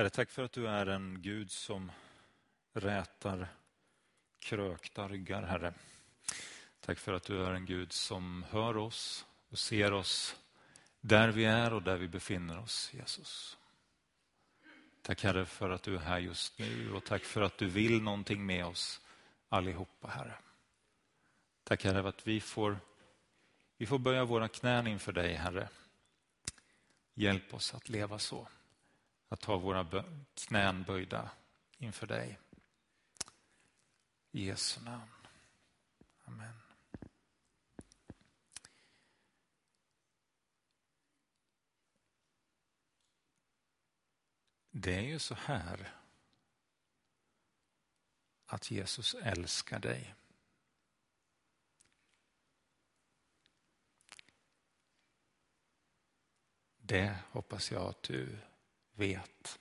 Herre, tack för att du är en Gud som rätar krökta ryggar, Herre. Tack för att du är en Gud som hör oss och ser oss där vi är och där vi befinner oss, Jesus. Tack Herre för att du är här just nu och tack för att du vill någonting med oss allihopa, Herre. Tack Herre för att vi får, vi får böja våra knän inför dig, Herre. Hjälp oss att leva så, att ha våra knän böjda inför dig. I Jesu namn. Amen. Det är ju så här att Jesus älskar dig. Det hoppas jag att du vet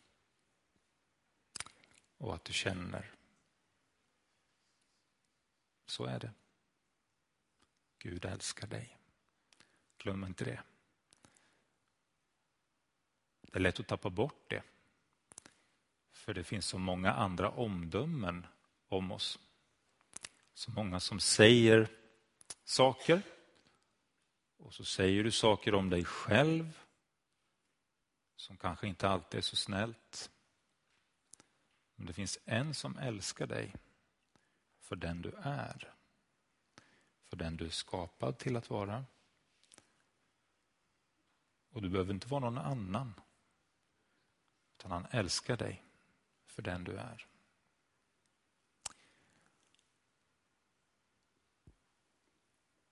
och att du känner. Så är det. Gud älskar dig. Glöm inte det. Det är lätt att tappa bort det. För det finns så många andra omdömen om oss. Så många som säger saker. Och så säger du saker om dig själv som kanske inte alltid är så snällt. Men det finns en som älskar dig för den du är. För den du är skapad till att vara. Och du behöver inte vara någon annan. Utan han älskar dig för den du är.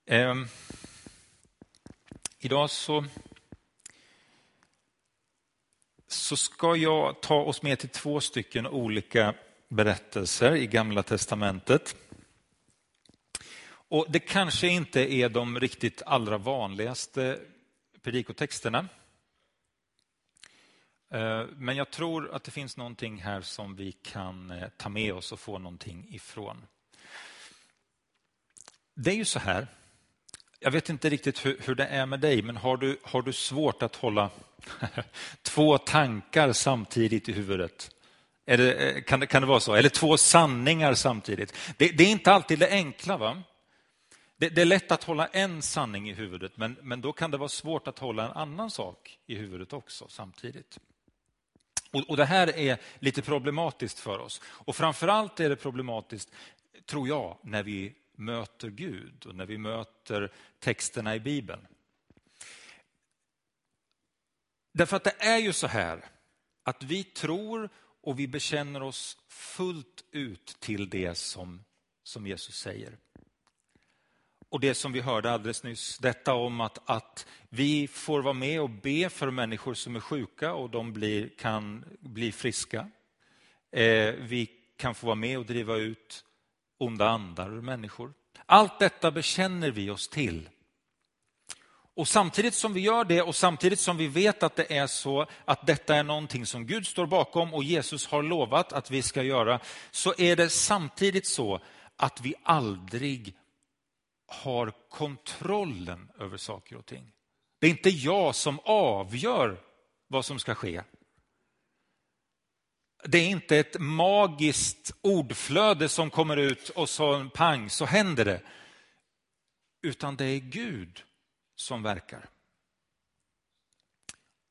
Eh, idag så, så ska jag ta oss med till två stycken olika berättelser i Gamla testamentet. Och Det kanske inte är de riktigt allra vanligaste predikotexterna. Eh, men jag tror att det finns någonting här som vi kan eh, ta med oss och få någonting ifrån. Det är ju så här, jag vet inte riktigt hur, hur det är med dig, men har du, har du svårt att hålla två tankar samtidigt i huvudet? Det, eh, kan, det, kan det vara så? Eller två sanningar samtidigt? Det, det är inte alltid det enkla. va? Det, det, är lätt att hålla en sanning i huvudet, men, men då kan det vara svårt att hålla en annan sak i huvudet också samtidigt. Och, och Det här är lite problematiskt för oss. Och framförallt är det problematiskt, tror jag, när vi möter Gud och när vi möter texterna i Bibeln. Därför att det är ju så här att vi tror och vi bekänner oss fullt ut till det som, som Jesus säger. Och det som vi hörde alldeles nyss, detta om att, att vi får vara med och be för människor som är sjuka och de blir, kan bli friska. Eh, vi kan få vara med och driva ut onda andar ur människor. Allt detta bekänner vi oss till. Och samtidigt som vi gör det och samtidigt som vi vet att det är så att detta är någonting som Gud står bakom och Jesus har lovat att vi ska göra, så är det samtidigt så att vi aldrig har kontrollen över saker och ting. Det är inte jag som avgör vad som ska ske. Det är inte ett magiskt ordflöde som kommer ut och så pang, så händer det. Utan det är Gud som verkar.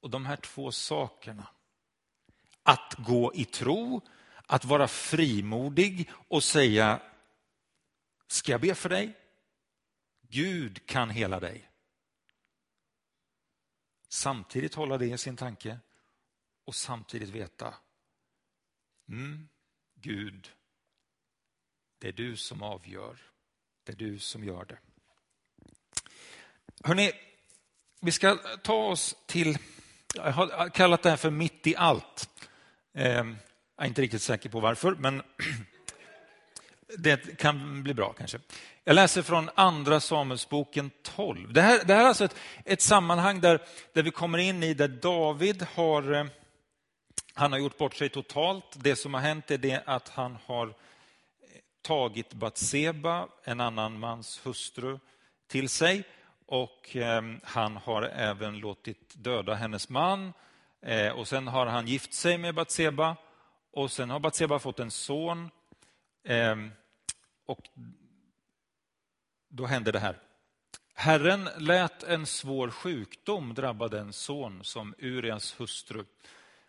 Och de här två sakerna, att gå i tro, att vara frimodig och säga, ska jag be för dig? Gud kan hela dig. Samtidigt hålla det i sin tanke och samtidigt veta, mm, Gud, det är du som avgör. Det är du som gör det. Hörrni, vi ska ta oss till, jag har kallat det här för mitt i allt. Ehm, jag är inte riktigt säker på varför, men det kan bli bra kanske. Jag läser från Andra Samuelsboken 12. Det här, det här är alltså ett, ett sammanhang där, där vi kommer in i där David har, eh, han har gjort bort sig totalt. Det som har hänt är det att han har tagit Batseba, en annan mans hustru, till sig och eh, han har även låtit döda hennes man. Eh, och sen har han gift sig med Batseba och sen har Batseba fått en son. Eh, och då hände det här. Herren lät en svår sjukdom drabba den son som Urias hustru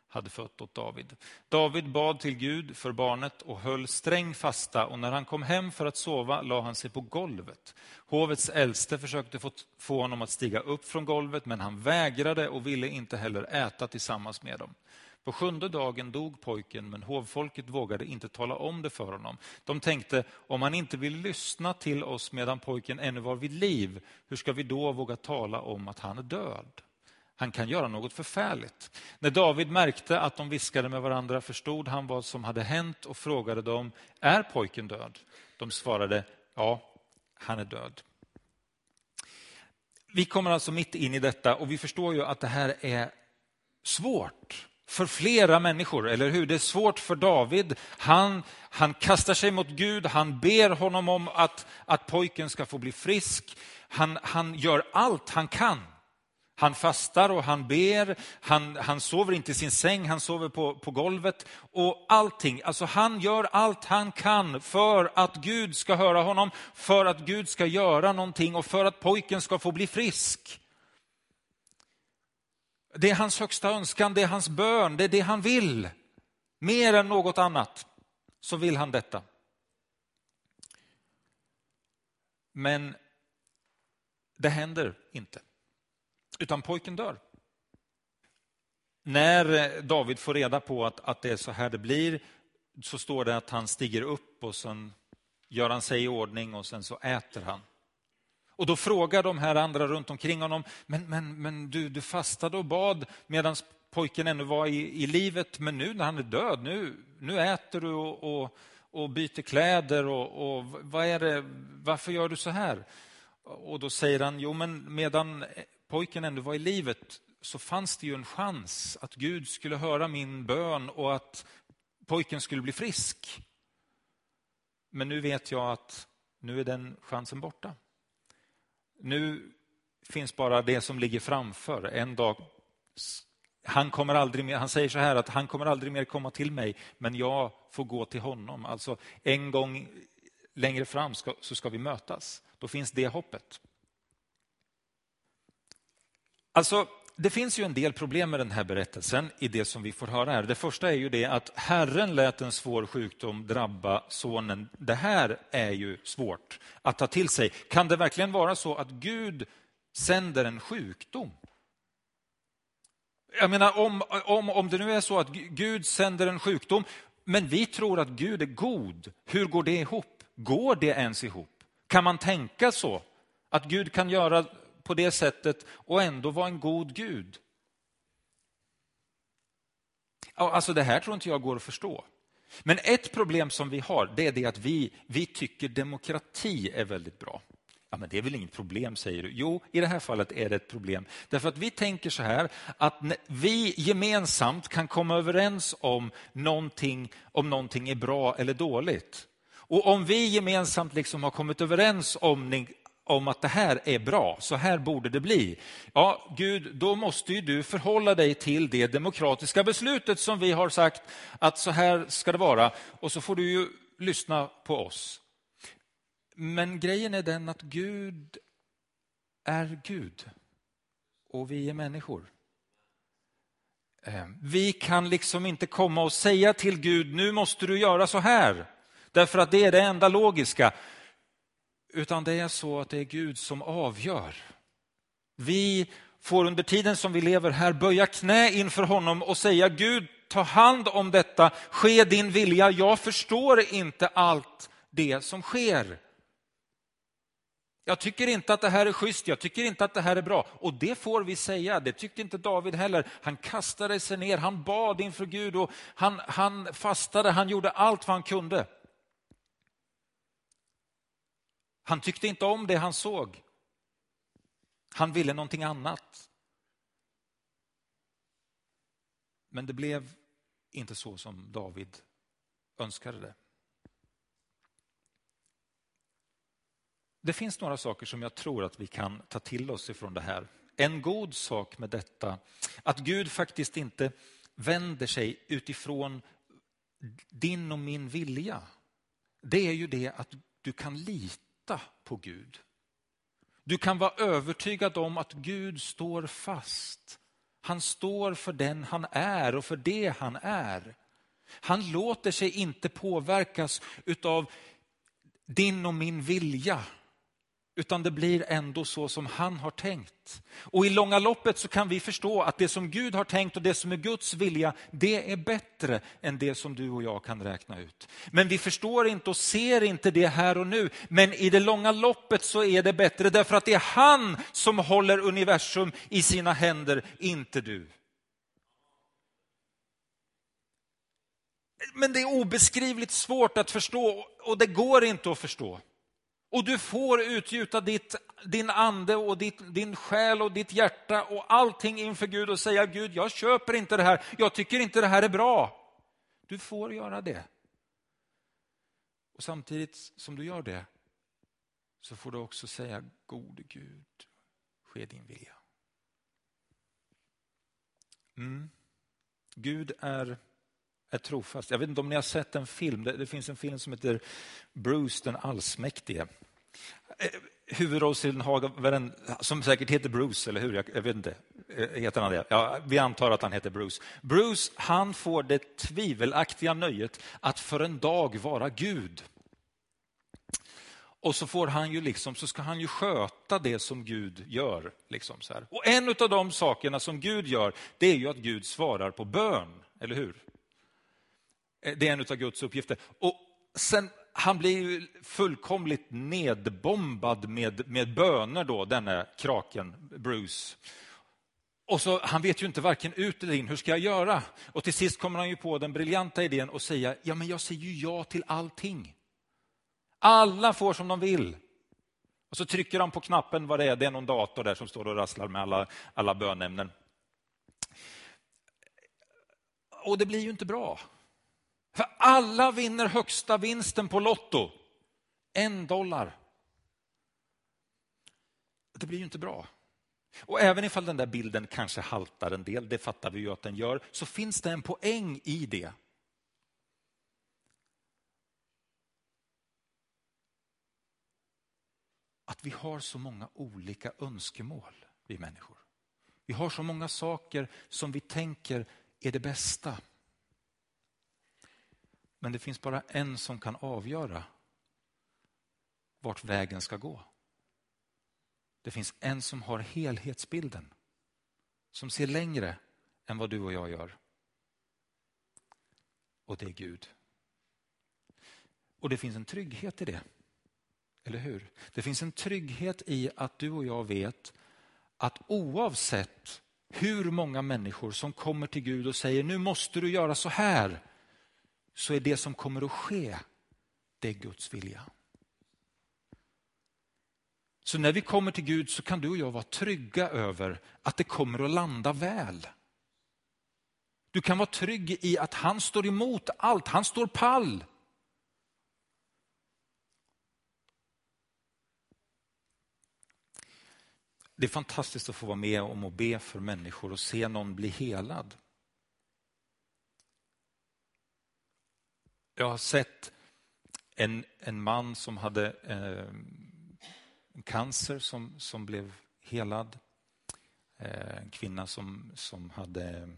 hade fött åt David. David bad till Gud för barnet och höll sträng fasta och när han kom hem för att sova la han sig på golvet. Hovets äldste försökte få, honom att stiga upp från golvet men han vägrade och ville inte heller äta tillsammans med dem. På sjunde dagen dog pojken, men hovfolket vågade inte tala om det för honom. De tänkte, om han inte vill lyssna till oss medan pojken ännu var vid liv, hur ska vi då våga tala om att han är död? Han kan göra något förfärligt. När David märkte att de viskade med varandra förstod han vad som hade hänt och frågade dem, är pojken död? De svarade, ja, han är död. Vi kommer alltså mitt in i detta och vi förstår ju att det här är svårt för flera människor, eller hur? Det är svårt för David. Han, han kastar sig mot Gud, han ber honom om att, att pojken ska få bli frisk. Han, han gör allt han kan. Han fastar och han ber, han, han sover inte i sin säng, han sover på, på golvet. Och allting, alltså han gör allt han kan för att Gud ska höra honom, för att Gud ska göra någonting och för att pojken ska få bli frisk. Det är hans högsta önskan, det är hans bön, det är det han vill. Mer än något annat så vill han detta. Men det händer inte, utan pojken dör. När eh, David får reda på att, att det är så här det blir så står det att han stiger upp och sen gör han sig i ordning och sen så äter han. Och då frågar de här andra runt omkring honom, men, men, men du, du fastade och bad medan pojken ännu var i, i livet, men nu när han är död, nu, nu äter du och, och, och byter kläder och, och vad är det, varför gör du så här? Och då säger han, jo men medan pojken ändå var i livet så fanns det ju en chans att Gud skulle höra min bön och att pojken skulle bli frisk. Men nu vet jag att nu är den chansen borta. Nu finns bara det som ligger framför. En dag, han, kommer aldrig mer, han säger så här att han kommer aldrig mer komma till mig, men jag får gå till honom. Alltså en gång längre fram ska, så ska vi mötas. Då finns det hoppet. Alltså, det finns ju en del problem med den här berättelsen i det som vi får höra här. Det första är ju det att Herren lät en svår sjukdom drabba sonen. Det här är ju svårt att ta till sig. Kan det verkligen vara så att Gud sänder en sjukdom? Jag menar, om, om, om det nu är så att Gud sänder en sjukdom, men vi tror att Gud är god, hur går det ihop? Går det ens ihop? Kan man tänka så? Att Gud kan göra på det sättet och ändå vara en god Gud? Alltså det här tror inte jag går att förstå. Men ett problem som vi har, det är det att vi, vi tycker demokrati är väldigt bra. Ja, men det är väl inget problem, säger du. Jo, i det här fallet är det ett problem. Därför att vi tänker så här, att vi gemensamt kan komma överens om någonting, om någonting är bra eller dåligt. Och om vi gemensamt liksom har kommit överens om om att det här är bra, så här borde det bli. Ja, Gud, då måste ju du förhålla dig till det demokratiska beslutet som vi har sagt att så här ska det vara. Och så får du ju lyssna på oss. Men grejen är den att Gud är Gud och vi är människor. Ehm, vi kan liksom inte komma och säga till Gud, nu måste du göra så här. Därför att det är det enda logiska. Utan det är så att det är Gud som avgör. Vi får under tiden som vi lever här böja knä inför honom och säga Gud, ta hand om detta, ske din vilja. Jag förstår inte allt det som sker. Jag tycker inte att det här är schysst, jag tycker inte att det här är bra. Och det får vi säga, det tyckte inte David heller. Han kastade sig ner, han bad inför Gud och han, han fastade, han gjorde allt vad han kunde. Han tyckte inte om det han såg. Han ville någonting annat. Men det blev inte så som David önskade det. Det finns några saker som jag tror att vi kan ta till oss ifrån det här. en god sak med detta, att Gud faktiskt inte vänder sig utifrån din och min vilja, det är ju det att du kan lita på Gud. Du kan vara övertygad om att Gud står fast. Han står för den han är och för det han är. Han låter sig inte påverkas utav din och min vilja utan det blir ändå så som han har tänkt. Och i långa loppet så kan vi förstå att det som Gud har tänkt och det som är Guds vilja, det är bättre än det som du och jag kan räkna ut. Men vi förstår inte och ser inte det här och nu. Men i det långa loppet så är det bättre därför att det är han som håller universum i sina händer, inte du. Men det är obeskrivligt svårt att förstå och det går inte att förstå. Och du får utgjuta ditt, din ande och ditt, din själ och ditt hjärta och allting inför Gud och säga Gud, jag köper inte det här, jag tycker inte det här är bra. Du får göra det. Och samtidigt som du gör det så får du också säga gode Gud, ske din vilja. Mm. Gud är är trofast. Jag vet inte om ni har sett en film, det, det finns en film som heter Bruce den allsmäktige. Eh, Huvudrollsinnehavaren, som säkert heter Bruce, eller hur? Jag, jag vet inte. Eh, heter han det? Ja, vi antar att han heter Bruce. Bruce, han får det tvivelaktiga nöjet att för en dag vara Gud. Och så får han ju liksom, så ska han ju sköta det som Gud gör. Liksom så här. Och en av de sakerna som Gud gör, det är ju att Gud svarar på bön, eller hur? Eh, det är en av Guds uppgifter. Och sen, han blir ju fullkomligt nedbombad med, med böner då, denne kraken Bruce. Och så, Han vet ju inte varken ut eller in, hur ska jag göra? Och till sist kommer han ju på den briljanta idén och säga, ja men jag säger ju ja till allting. Alla får som de vill. Och så trycker han på knappen vad det är, det är någon dator där som står och rasslar med alla, alla bönämnen. Och det blir ju inte bra. För alla vinner högsta vinsten på Lotto. En dollar. Det blir ju inte bra. Och även ifall den där bilden kanske haltar en del, det fattar vi ju att den gör, så finns det en poäng i det. Att vi har så många olika önskemål, vi människor. Vi har så många saker som vi tänker är det bästa. Men det finns bara en som kan avgöra vart vägen ska gå. Det finns en som har helhetsbilden. Som ser längre än vad du och jag gör. Och det är Gud. Och det finns en trygghet i det. Eller hur? Det finns en trygghet i att du och jag vet att oavsett hur många människor som kommer till Gud och säger nu måste du göra så här så är det som kommer att ske, det är Guds vilja. Så när vi kommer till Gud så kan du och jag vara trygga över att det kommer att landa väl. Du kan vara trygg i att han står emot allt, han står pall. Det är fantastiskt att få vara med om att be för människor och se någon bli helad. Jag har sett en, en man som hade eh, cancer som, som blev helad. Eh, en kvinna som, som hade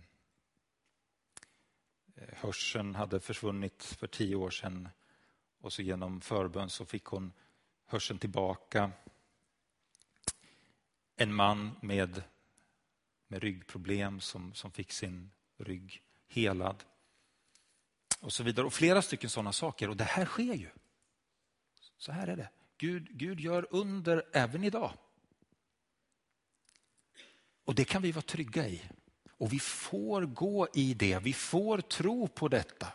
eh, hörseln hade försvunnit för tio år sedan och så genom förbön så fick hon hörseln tillbaka. En man med, med ryggproblem som, som fick sin rygg helad och så vidare. Och flera stycken sådana saker. Och det här sker ju. Så här är det. Gud, Gud gör under även idag. Och det kan vi vara trygga i. Och vi får gå i det, vi får tro på detta.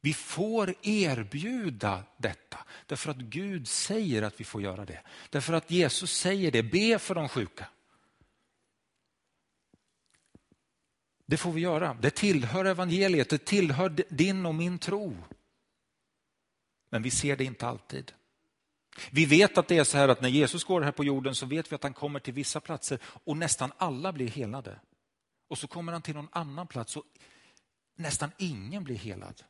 Vi får erbjuda detta därför att Gud säger att vi får göra det. Därför att Jesus säger det, be för de sjuka. Det får vi göra. Det tillhör evangeliet, det tillhör din och min tro. Men vi ser det inte alltid. Vi vet att det är så här att när Jesus går här på jorden så vet vi att han kommer till vissa platser och nästan alla blir helade. Och så kommer han till någon annan plats och nästan ingen blir helad.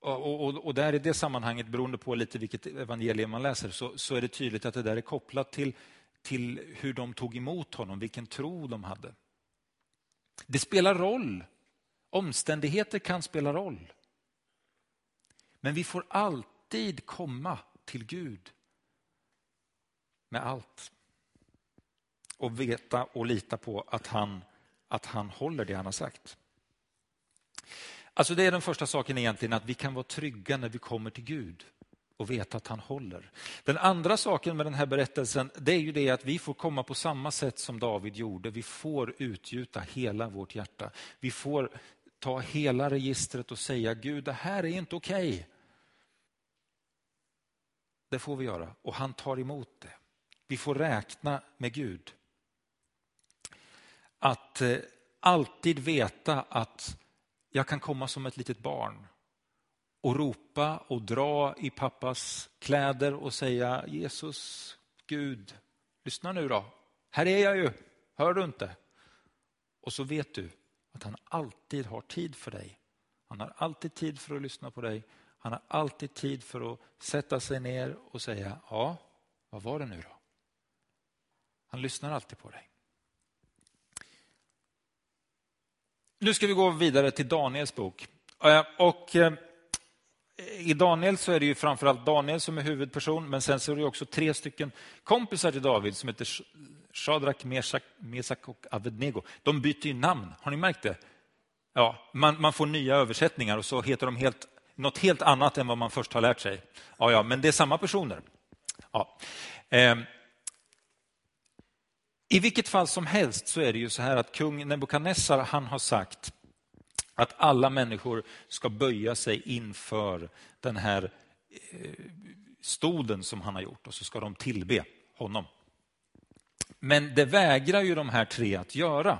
Och, och, och, där i det sammanhanget, beroende på lite vilket evangelium man läser, så, så är det tydligt att det där är kopplat till, till hur de tog emot honom, vilken tro de hade. Det spelar roll. Omständigheter kan spela roll. Men vi får alltid komma till Gud med allt. Och veta och lita på att han, att han håller det han har sagt. Alltså det är den första saken egentligen, att vi kan vara trygga när vi kommer till Gud och veta att han håller. Den andra saken med den här berättelsen det är ju det att vi får komma på samma sätt som David gjorde. Vi får utgjuta hela vårt hjärta. Vi får ta hela registret och säga Gud, det här är inte okej. Okay. Det får vi göra och han tar emot det. Vi får räkna med Gud. Att eh, alltid veta att jag kan komma som ett litet barn och ropa och dra i pappas kläder och säga Jesus, Gud, lyssna nu då. Här är jag ju, hör du inte? Och så vet du att han alltid har tid för dig. Han har alltid tid för att lyssna på dig. Han har alltid tid för att sätta sig ner och säga, ja, vad var det nu då? Han lyssnar alltid på dig. Nu ska vi gå vidare till Daniels bok. Eh, och eh, i Daniel så är det ju framförallt Daniel som är huvudperson, men sen så är det också tre stycken kompisar till David som heter Shadrach, Mesak och Avednego. De byter ju namn, har ni märkt det? Ja, man, man får nya översättningar och så heter de helt, något helt annat än vad man först har lärt sig. Ja, ja, men det är samma personer. Ja. Eh, i vilket fall som helst så är det ju så här att kung Nebukadnessar han har sagt att alla människor ska böja sig inför den här eh, stoden som han har gjort och så ska de tillbe honom. Men det vägrar ju de här tre att göra.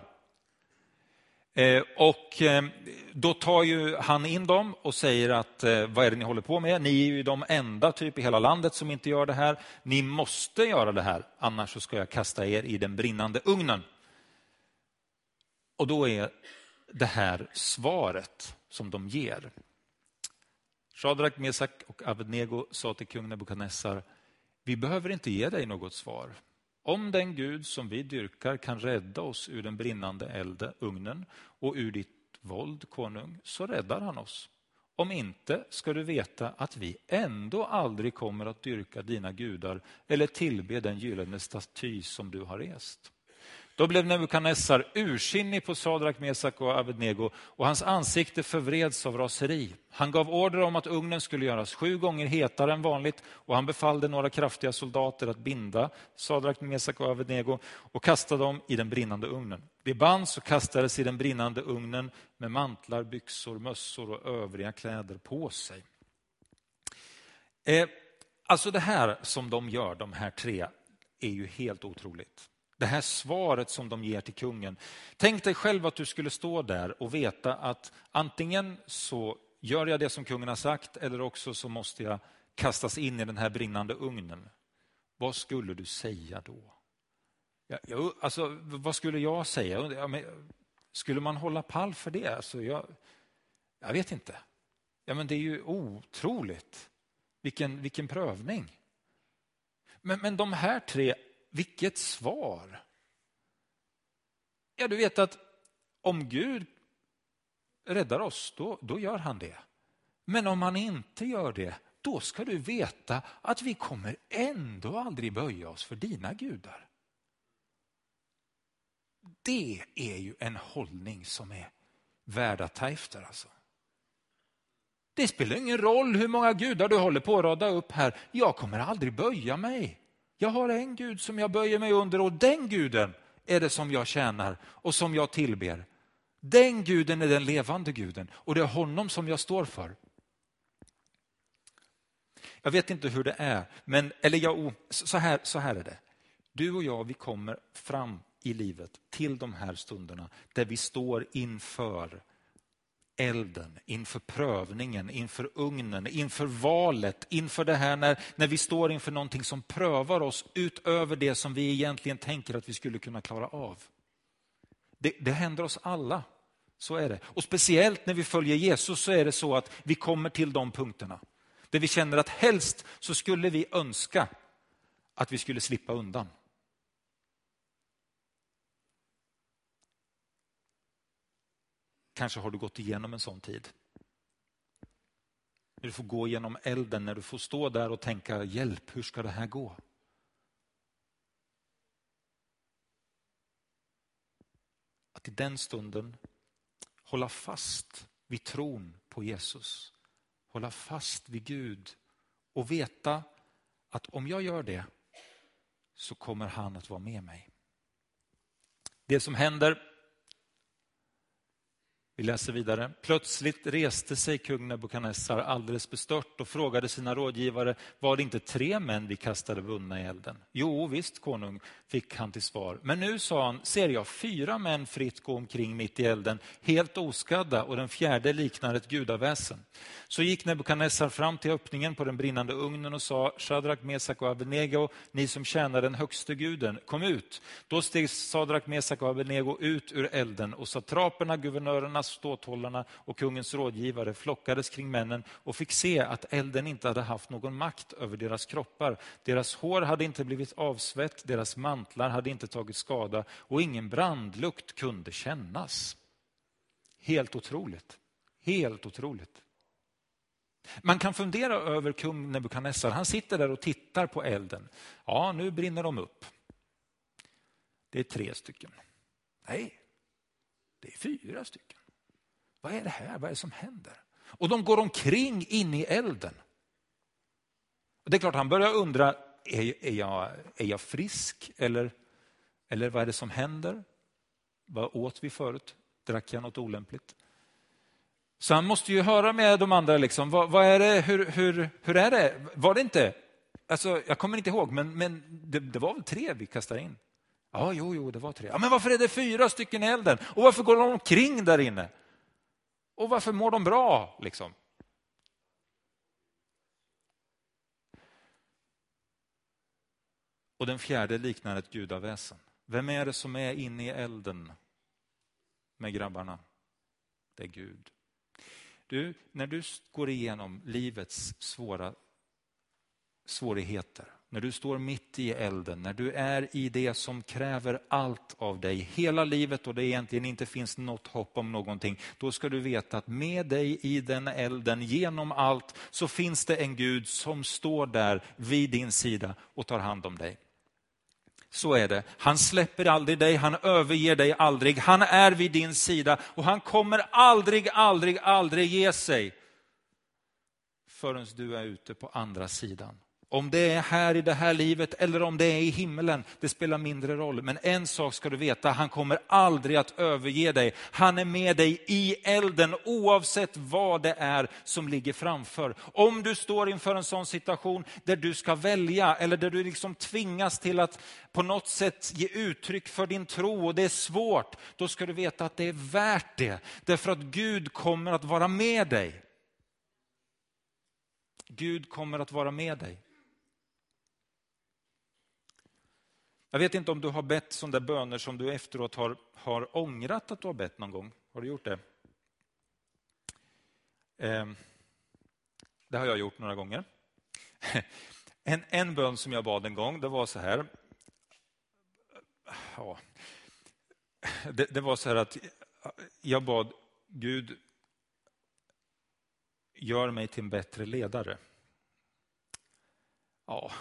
Eh, och eh, då tar ju han in dem och säger att vad är det ni håller på med? Ni är ju de enda typ i hela landet som inte gör det här. Ni måste göra det här, annars så ska jag kasta er i den brinnande ugnen. Och då är det här svaret som de ger. Shadrach, Mesak och Abednego sa till kung Nebukadnessar, vi behöver inte ge dig något svar. Om den Gud som vi dyrkar kan rädda oss ur den brinnande elden, ugnen och ur ditt våld, konung, så räddar han oss. Om inte ska du veta att vi ändå aldrig kommer att dyrka dina gudar eller tillbe den gyllene staty som du har rest. Då blev Nebukadnessar ursinnig på Sadrak, Mesak och Abednego och hans ansikte förvreds av raseri. Han gav order om att ugnen skulle göras sju gånger hetare än vanligt och han befallde några kraftiga soldater att binda Sadrak, Mesak och Abednego och kasta dem i den brinnande ugnen. De bands och kastades i den brinnande ugnen med mantlar, byxor, mössor och övriga kläder på sig. Eh, alltså det här som de gör, de här tre, är ju helt otroligt. Det här svaret som de ger till kungen. Tänk dig själv att du skulle stå där och veta att antingen så gör jag det som kungen har sagt eller också så måste jag kastas in i den här brinnande ugnen. Vad skulle du säga då? Ja, jag, alltså, vad skulle jag säga? Ja, men, skulle man hålla pall för det? Alltså, jag, jag vet inte. Ja, men det är ju otroligt. Vilken, vilken prövning. Men, men de här tre vilket svar! Ja, du vet att om Gud räddar oss, då, då gör han det. Men om han inte gör det, då ska du veta att vi kommer ändå aldrig böja oss för dina gudar. Det är ju en hållning som är värd att ta efter. Alltså. Det spelar ingen roll hur många gudar du håller på att rada upp här. Jag kommer aldrig böja mig. Jag har en Gud som jag böjer mig under och den guden är det som jag tjänar och som jag tillber. Den guden är den levande guden och det är honom som jag står för. Jag vet inte hur det är, men eller jag, så, här, så här är det. Du och jag, vi kommer fram i livet till de här stunderna där vi står inför elden, inför prövningen, inför ugnen, inför valet, inför det här när, när vi står inför någonting som prövar oss utöver det som vi egentligen tänker att vi skulle kunna klara av. Det, det händer oss alla. Så är det. Och speciellt när vi följer Jesus så är det så att vi kommer till de punkterna. Där vi känner att helst så skulle vi önska att vi skulle slippa undan. Kanske har du gått igenom en sån tid. När du får gå genom elden, när du får stå där och tänka hjälp, hur ska det här gå? Att i den stunden hålla fast vid tron på Jesus. Hålla fast vid Gud och veta att om jag gör det så kommer han att vara med mig. Det som händer läser vidare. Plötsligt reste sig kung Nebukadnessar alldeles bestört och frågade sina rådgivare, var det inte tre män vi kastade bundna i elden? Jo, visst konung, fick han till svar. Men nu, sa han, ser jag fyra män fritt gå omkring mitt i elden, helt oskadda och den fjärde liknar ett gudaväsen. Så gick Nebukadnessar fram till öppningen på den brinnande ugnen och sa, Shadrak, Mesak och Abednego, ni som tjänar den högste guden, kom ut. Då steg Sadrak, Mesak och Abednego ut ur elden och satraperna, guvernörerna, ståthållarna och kungens rådgivare flockades kring männen och fick se att elden inte hade haft någon makt över deras kroppar. Deras hår hade inte blivit avsvett, deras mantlar hade inte tagit skada och ingen brandlukt kunde kännas. Helt otroligt. Helt otroligt. Man kan fundera över kung Nebukadnessar. Han sitter där och tittar på elden. Ja, nu brinner de upp. Det är tre stycken. Nej, det är fyra stycken. Vad är det här? Vad är det som händer? Och de går omkring in i elden. Det är klart han börjar undra, är, är, jag, är jag frisk eller, eller vad är det som händer? Vad åt vi förut? Drack jag något olämpligt? Så han måste ju höra med de andra, liksom, vad, vad är det, hur, hur, hur är det? Var det inte, alltså, jag kommer inte ihåg, men, men det, det var väl tre vi kastade in? Ja, jo, jo, det var tre. Ja, men varför är det fyra stycken i elden? Och varför går de omkring där inne? Och varför mår de bra? Liksom? Och den fjärde liknar ett gudaväsen. Vem är det som är inne i elden med grabbarna? Det är Gud. Du, när du går igenom livets svåra svårigheter, när du står mitt i elden, när du är i det som kräver allt av dig hela livet och det egentligen inte finns något hopp om någonting, då ska du veta att med dig i den elden, genom allt, så finns det en Gud som står där vid din sida och tar hand om dig. Så är det. Han släpper aldrig dig, han överger dig aldrig. Han är vid din sida och han kommer aldrig, aldrig, aldrig ge sig förrän du är ute på andra sidan. Om det är här i det här livet eller om det är i himmelen, det spelar mindre roll. Men en sak ska du veta, han kommer aldrig att överge dig. Han är med dig i elden oavsett vad det är som ligger framför. Om du står inför en sån situation där du ska välja eller där du liksom tvingas till att på något sätt ge uttryck för din tro och det är svårt, då ska du veta att det är värt det. Därför att Gud kommer att vara med dig. Gud kommer att vara med dig. Jag vet inte om du har bett sådana där böner som du efteråt har, har ångrat att du har bett någon gång. Har du gjort det? Eh, det har jag gjort några gånger. En, en bön som jag bad en gång, det var så här. Ja, det, det var så här att jag bad Gud, gör mig till en bättre ledare. Ja,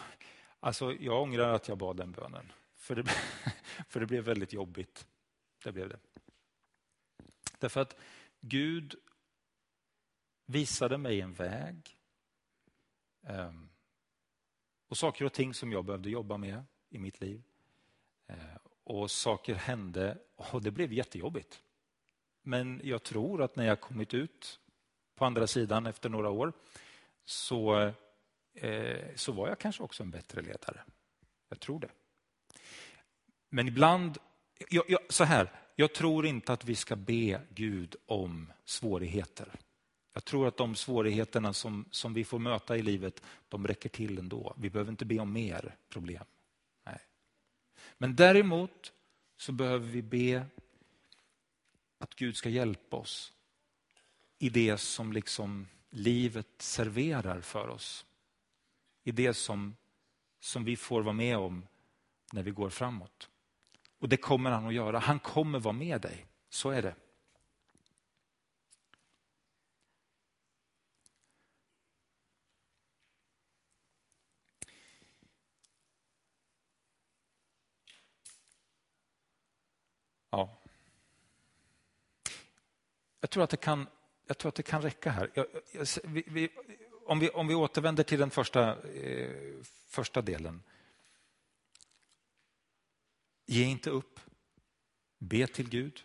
alltså jag ångrar att jag bad den bönen. För det, för det blev väldigt jobbigt. Det blev det. Därför att Gud visade mig en väg ehm, och saker och ting som jag behövde jobba med i mitt liv. Eh, och saker hände och det blev jättejobbigt. Men jag tror att när jag kommit ut på andra sidan efter några år så, eh, så var jag kanske också en bättre ledare. Jag tror det. Men ibland, jag, jag, så här, jag tror inte att vi ska be Gud om svårigheter. Jag tror att de svårigheterna som, som vi får möta i livet, de räcker till ändå. Vi behöver inte be om mer problem. Nej. Men däremot så behöver vi be att Gud ska hjälpa oss i det som liksom livet serverar för oss. I det som, som vi får vara med om när vi går framåt. Och det kommer han att göra. Han kommer vara med dig. Så är det. Ja. Jag tror att det kan, jag tror att det kan räcka här. Jag, jag, vi, vi, om, vi, om vi återvänder till den första, eh, första delen. Ge inte upp. Be till Gud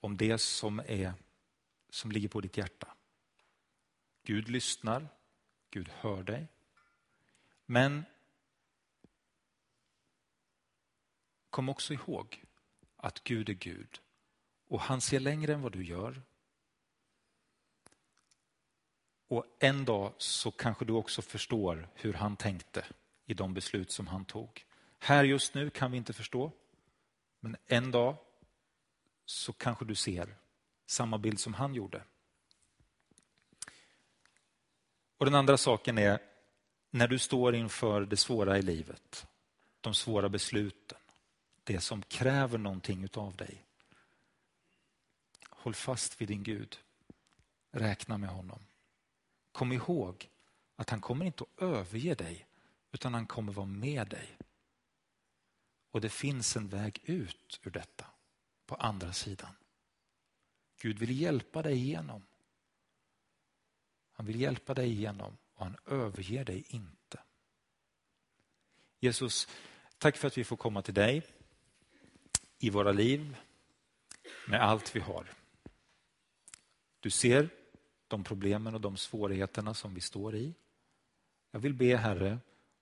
om det som, är, som ligger på ditt hjärta. Gud lyssnar, Gud hör dig. Men kom också ihåg att Gud är Gud och han ser längre än vad du gör. Och en dag så kanske du också förstår hur han tänkte i de beslut som han tog. Här just nu kan vi inte förstå, men en dag så kanske du ser samma bild som han gjorde. Och Den andra saken är när du står inför det svåra i livet, de svåra besluten, det som kräver någonting av dig. Håll fast vid din Gud. Räkna med honom. Kom ihåg att han kommer inte att överge dig utan han kommer vara med dig. Och det finns en väg ut ur detta på andra sidan. Gud vill hjälpa dig igenom. Han vill hjälpa dig igenom och han överger dig inte. Jesus, tack för att vi får komma till dig i våra liv med allt vi har. Du ser de problemen och de svårigheterna som vi står i. Jag vill be Herre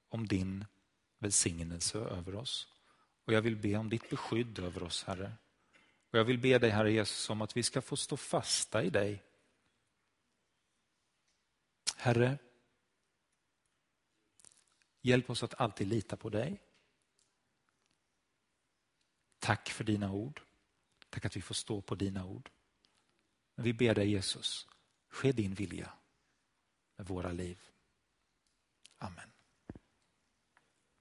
om din välsignelse över oss. Och jag vill be om ditt beskydd över oss, Herre. Och jag vill be dig, Herre Jesus, om att vi ska få stå fasta i dig. Herre, hjälp oss att alltid lita på dig. Tack för dina ord. Tack att vi får stå på dina ord. Men vi ber dig Jesus, ske din vilja med våra liv. Amen.